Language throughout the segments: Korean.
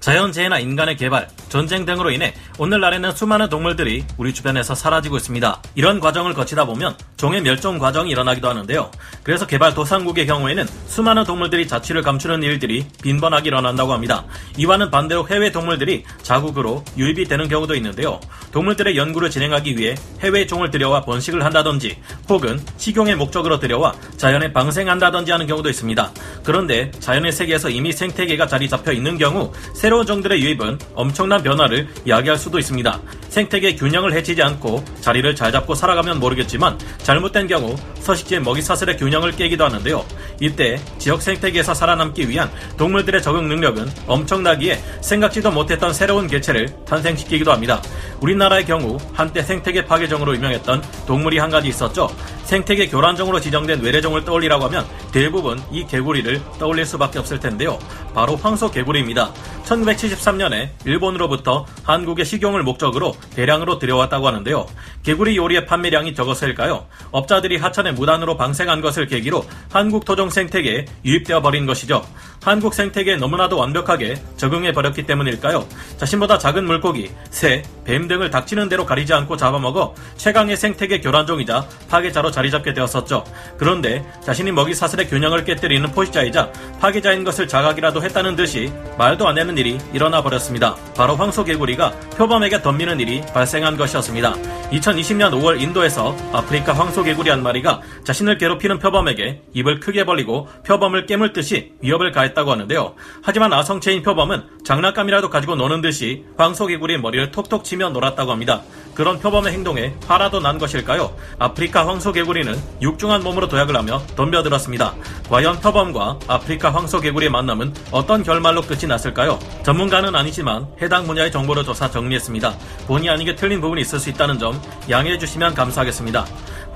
자연재해나 인간의 개발, 전쟁 등으로 인해 오늘날에는 수많은 동물들이 우리 주변에서 사라지고 있습니다. 이런 과정을 거치다 보면 종의 멸종 과정이 일어나기도 하는데요. 그래서 개발 도상국의 경우에는 수많은 동물들이 자취를 감추는 일들이 빈번하게 일어난다고 합니다. 이와는 반대로 해외 동물들이 자국으로 유입이 되는 경우도 있는데요. 동물들의 연구를 진행하기 위해 해외 종을 들여와 번식을 한다든지 혹은 식용의 목적으로 들여와 자연에 방생한다든지 하는 경우도 있습니다. 그런데 자연의 세계에서 이미 생태계가 자리 잡혀 있는 경우 새 로운 종들의 유입은 엄청난 변화를 야기할 수도 있습니다. 생태계 균형을 해치지 않고 자리를 잘 잡고 살아가면 모르겠지만 잘못된 경우 서식지의 먹이 사슬의 균형을 깨기도 하는데요. 이때 지역 생태계에서 살아남기 위한 동물들의 적응 능력은 엄청나기에 생각지도 못했던 새로운 개체를 탄생시키기도 합니다. 우리나라의 경우 한때 생태계 파괴종으로 유명했던 동물이 한 가지 있었죠. 생태계 교란종으로 지정된 외래종을 떠올리라고 하면 대부분 이 개구리를 떠올릴 수밖에 없을 텐데요. 바로 황소 개구리입니다. 1973년에 일본으로부터 한국의 식용을 목적으로 대량으로 들여왔다고 하는데요. 개구리 요리의 판매량이 적어서일까요? 업자들이 하천에 무단으로 방생한 것을 계기로 한국 토종 생태계에 유입되어 버린 것이죠. 한국 생태계에 너무나도 완벽하게 적응해 버렸기 때문일까요? 자신보다 작은 물고기, 새, 뱀 등을 닥치는 대로 가리지 않고 잡아먹어 최강의 생태계 교란종이자 파괴자로 자리 잡게 되었었죠. 그런데 자신이 먹이 사슬의 균형을 깨뜨리는 포식자이자 파괴자인 것을 자각이라도 했다는 듯이 말도 안 되는 일이 일어나 버렸습니다. 바로 황소개구리가 표범에게 덤비는 일이 발생한 것이었습니다. 2020년 5월 인도에서 아프리카 황소개구리 한 마리가 자신을 괴롭히는 표범에게 입을 크게 벌리고 표범을 깨물 듯이 위협을 가했다고 하는데요. 하지만 아성체인 표범은 장난감이라도 가지고 노는 듯이 황소개구리의 머리를 톡톡 치며 놀았다고 합니다. 그런 표범의 행동에 화라도 난 것일까요? 아프리카 황소개구리는 육중한 몸으로 도약을 하며 덤벼들었습니다. 과연 표범과 아프리카 황소개구리의 만남은 어떤 결말로 끝이 났을까요? 전문가는 아니지만 해당 분야의 정보를 조사 정리했습니다. 본의 아니게 틀린 부분이 있을 수 있다는 점 양해해 주시면 감사하겠습니다.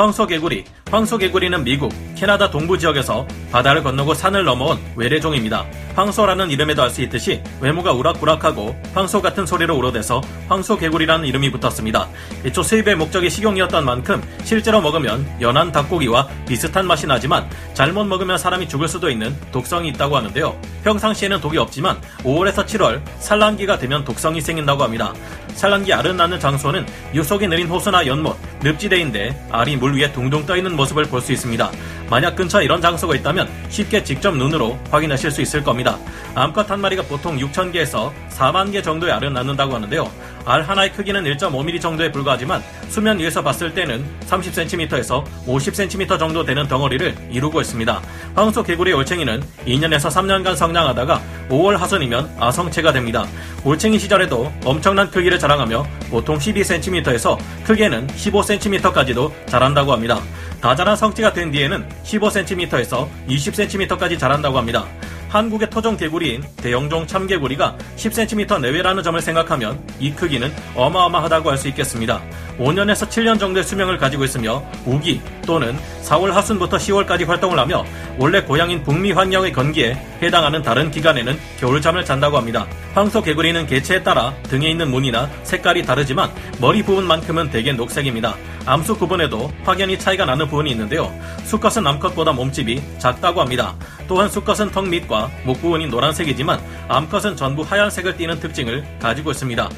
황소개구리. 황소개구리는 미국, 캐나다 동부 지역에서 바다를 건너고 산을 넘어온 외래종입니다. 황소라는 이름에도 알 수 있듯이 외모가 우락부락하고 황소 같은 소리로 우러대서 황소개구리라는 이름이 붙었습니다. 애초 수입의 목적이 식용이었던 만큼 실제로 먹으면 연한 닭고기와 비슷한 맛이 나지만 잘못 먹으면 사람이 죽을 수도 있는 독성이 있다고 하는데요. 평상시에는 독이 없지만 5월에서 7월 산란기가 되면 독성이 생긴다고 합니다. 산란기 낳는 장소는 유속이 느린 호수나 연못, 늪지대인데 알이 물 위에 둥둥 떠 있는 모습을 볼 수 있습니다. 만약 근처에 이런 장소가 있다면 쉽게 직접 눈으로 확인하실 수 있을 겁니다. 암컷 한 마리가 보통 6,000개에서 4만 개 정도의 알을 낳는다고 하는데요. 알 하나의 크기는 1.5mm 정도에 불과하지만 수면 위에서 봤을 때는 30cm에서 50cm 정도 되는 덩어리를 이루고 있습니다. 황소 개구리 올챙이는 2년에서 3년간 성장하다가 5월 하순이면 아성체가 됩니다. 올챙이 시절에도 엄청난 크기를 자랑하며 보통 12cm에서 크게는 15cm까지도 자란다고 합니다. 다 자란 성체가 된 뒤에는 15cm에서 20cm까지 자란다고 합니다. 한국의 토종 개구리인 대형종 참개구리가 10cm 내외라는 점을 생각하면 이 크기는 어마어마하다고 할 수 있겠습니다. 5년에서 7년 정도의 수명을 가지고 있으며 우기 또는 4월 하순부터 10월까지 활동을 하며 원래 고향인 북미 환경의 건기에 해당하는 다른 기간에는 겨울잠을 잔다고 합니다. 황소 개구리는 개체에 따라 등에 있는 무늬나 색깔이 다르지만 머리 부분만큼은 대개 녹색입니다. 암수 구분에도 확연히 차이가 나는 부분이 있는데요. 수컷은 암컷보다 몸집이 작다고 합니다. 또한 수컷은 턱 밑과 목 부분이 노란색이지만 암컷은 전부 하얀색을 띠는 특징을 가지고 있습니다.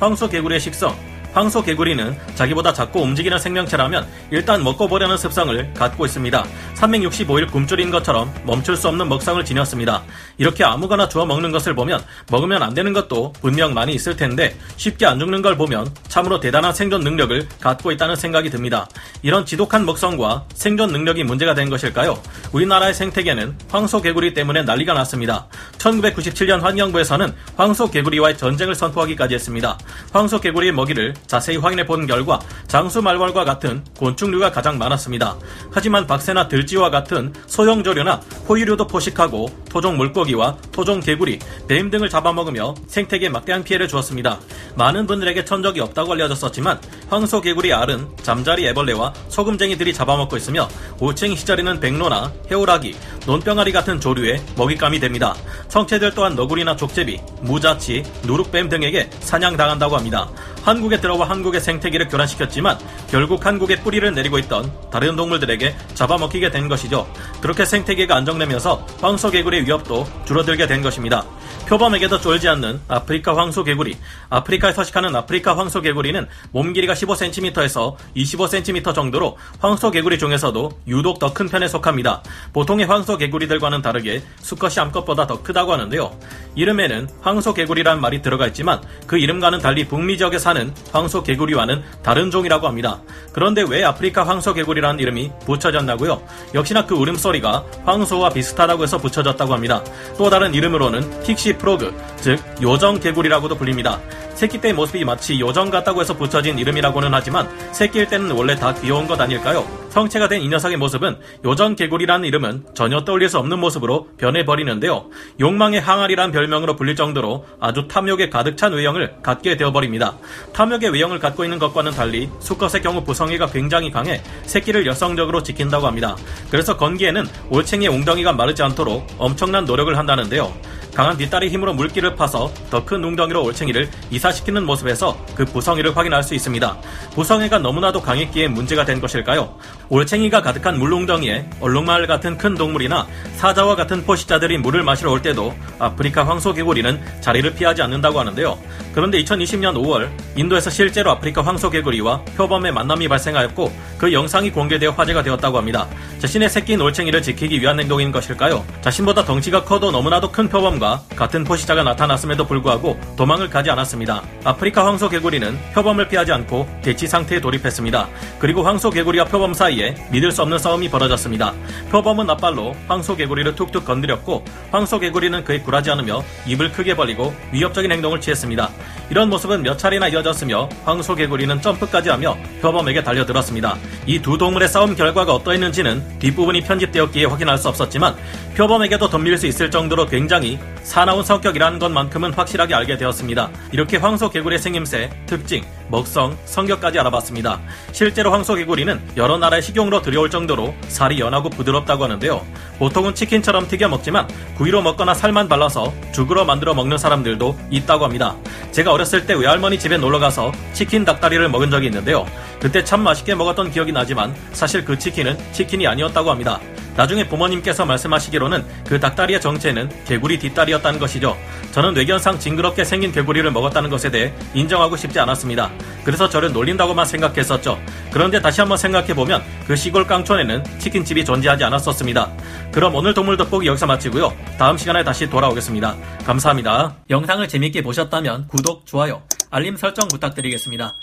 황소 개구리의 식성 황소 개구리는 자기보다 작고 움직이는 생명체라면 일단 먹고 보려는 습성을 갖고 있습니다. 365일 굶주린 것처럼 멈출 수 없는 먹성을 지녔습니다. 이렇게 아무거나 주워 먹는 것을 보면 먹으면 안 되는 것도 분명 많이 있을 텐데 쉽게 안 죽는 걸 보면 참으로 대단한 생존 능력을 갖고 있다는 생각이 듭니다. 이런 지독한 먹성과 생존 능력이 문제가 된 것일까요? 우리나라의 생태계는 황소 개구리 때문에 난리가 났습니다. 1997년 환경부에서는 황소 개구리와의 전쟁을 선포하기까지 했습니다. 황소 개구리의 먹이를 자세히 확인해 본 결과 장수 말벌과 같은 곤충류가 가장 많았습니다. 하지만 박새나 들쥐와 같은 소형조류나 포유류도 포식하고 토종 물고기와 토종 개구리, 뱀 등을 잡아먹으며 생태계에 막대한 피해를 주었습니다. 많은 분들에게 천적이 없다고 알려졌었지만 황소 개구리 알은 잠자리 애벌레와 소금쟁이들이 잡아먹고 있으며 올챙이 시절에는 백로나 해오라기, 논병아리 같은 조류의 먹잇감이 됩니다. 성체들 또한 너구리나 족제비, 무자치, 누룩뱀 등에게 사냥당한다고 합니다. 한국에 들어와 한국의 생태계를 교란시켰지만 결국 한국의 뿌리를 내리고 있던 다른 동물들에게 잡아먹히게 된 것이죠. 그렇게 생태계가 안정되면서 황소개구리의 위협도 줄어들게 된 것입니다. 표범에게도 쫄지 않는 아프리카 황소개구리. 아프리카에 서식하는 아프리카 황소개구리는 몸 길이가 15cm에서 25cm 정도로 황소개구리 중에서도 유독 더 큰 편에 속합니다. 보통의 황소개구리들과는 다르게 수컷이 암컷보다 더 크다고 하는데요. 이름에는 황소개구리란 말이 들어가 있지만 그 이름과는 달리 북미 지역에 사는 황소개구리와는 다른 종이라고 합니다. 그런데 왜 아프리카 황소개구리라는 이름이 붙여졌나고요? 역시나 그 울음소리가 황소와 비슷하다고 해서 붙여졌다고 합니다. 또 다른 이름으로는 틱시 프로그, 즉 요정 개구리라고도 불립니다. 새끼 때 모습이 마치 요정 같다고 해서 붙여진 이름이라고는 하지만 새끼일 때는 원래 다 귀여운 것 아닐까요? 성체가 된 이 녀석의 모습은 요정 개구리라는 이름은 전혀 떠올릴 수 없는 모습으로 변해버리는데요. 욕망의 항아리란 별명으로 불릴 정도로 아주 탐욕에 가득 찬 외형을 갖게 되어버립니다. 탐욕의 외형을 갖고 있는 것과는 달리 수컷의 경우 부성애가 굉장히 강해 새끼를 여성적으로 지킨다고 합니다. 그래서 건기에는 올챙이의 웅덩이가 마르지 않도록 엄청난 노력을 한다는데요. 강한 뒷다리 힘으로 물기를 파서 더 큰 웅덩이로 올챙이를 이사시키는 모습에서 그 부성애를 확인할 수 있습니다. 부성애가 너무나도 강했기에 문제가 된 것일까요? 올챙이가 가득한 물웅덩이에 얼룩말 같은 큰 동물이나 사자와 같은 포식자들이 물을 마시러 올 때도 아프리카 황소개구리는 자리를 피하지 않는다고 하는데요. 그런데 2020년 5월 인도에서 실제로 아프리카 황소개구리와 표범의 만남이 발생하였고 그 영상이 공개되어 화제가 되었다고 합니다. 자신의 새끼인 올챙이를 지키기 위한 행동인 것일까요? 자신보다 덩치가 커도 너무나도 큰 표범과 같은 포식자가 나타났음에도 불구하고 도망을 가지 않았습니다. 아프리카 황소개구리는 표범을 피하지 않고 대치 상태에 돌입했습니다. 그리고 황소개구리와 표범 사이 에 믿을 수 없는 싸움이 벌어졌습니다. 표범은 앞발로 황소개구리를 툭툭 건드렸고 황소개구리는 그에 굴하지 않으며 입을 크게 벌리고 위협적인 행동을 취했습니다. 이런 모습은 몇 차례나 이어졌으며 황소개구리는 점프까지 하며 표범에게 달려들었습니다. 이 두 동물의 싸움 결과가 어떠했는지는 뒷부분이 편집되었기에 확인할 수 없었지만 표범에게도 덤빌 수 있을 정도로 굉장히 사나운 성격이라는 것만큼은 확실하게 알게 되었습니다. 이렇게 황소개구리의 생김새, 특징, 먹성, 성격까지 알아봤습니다. 실제로 황소개구리는 여러 나라의 식용으로 들여올 정도로 살이 연하고 부드럽다고 하는데요. 보통은 치킨처럼 튀겨 먹지만 구이로 먹거나 살만 발라서 죽으로 만들어 먹는 사람들도 있다고 합니다. 제가 어렸을 때 외할머니 집에 놀러가서 치킨 닭다리를 먹은 적이 있는데요. 그때 참 맛있게 먹었던 기억이 나지만 사실 그 치킨은 치킨이 아니었다고 합니다. 나중에 부모님께서 말씀하시기로는 그 닭다리의 정체는 개구리 뒷다리였다는 것이죠. 저는 뇌견상 징그럽게 생긴 개구리를 먹었다는 것에 대해 인정하고 싶지 않았습니다. 그래서 저를 놀린다고만 생각했었죠. 그런데 다시 한번 생각해보면 그 시골 깡촌에는 치킨집이 존재하지 않았었습니다. 그럼 오늘 동물 돋보기 여기서 마치고요. 다음 시간에 다시 돌아오겠습니다. 감사합니다. 영상을 재밌게 보셨다면 구독, 좋아요, 알림 설정 부탁드리겠습니다.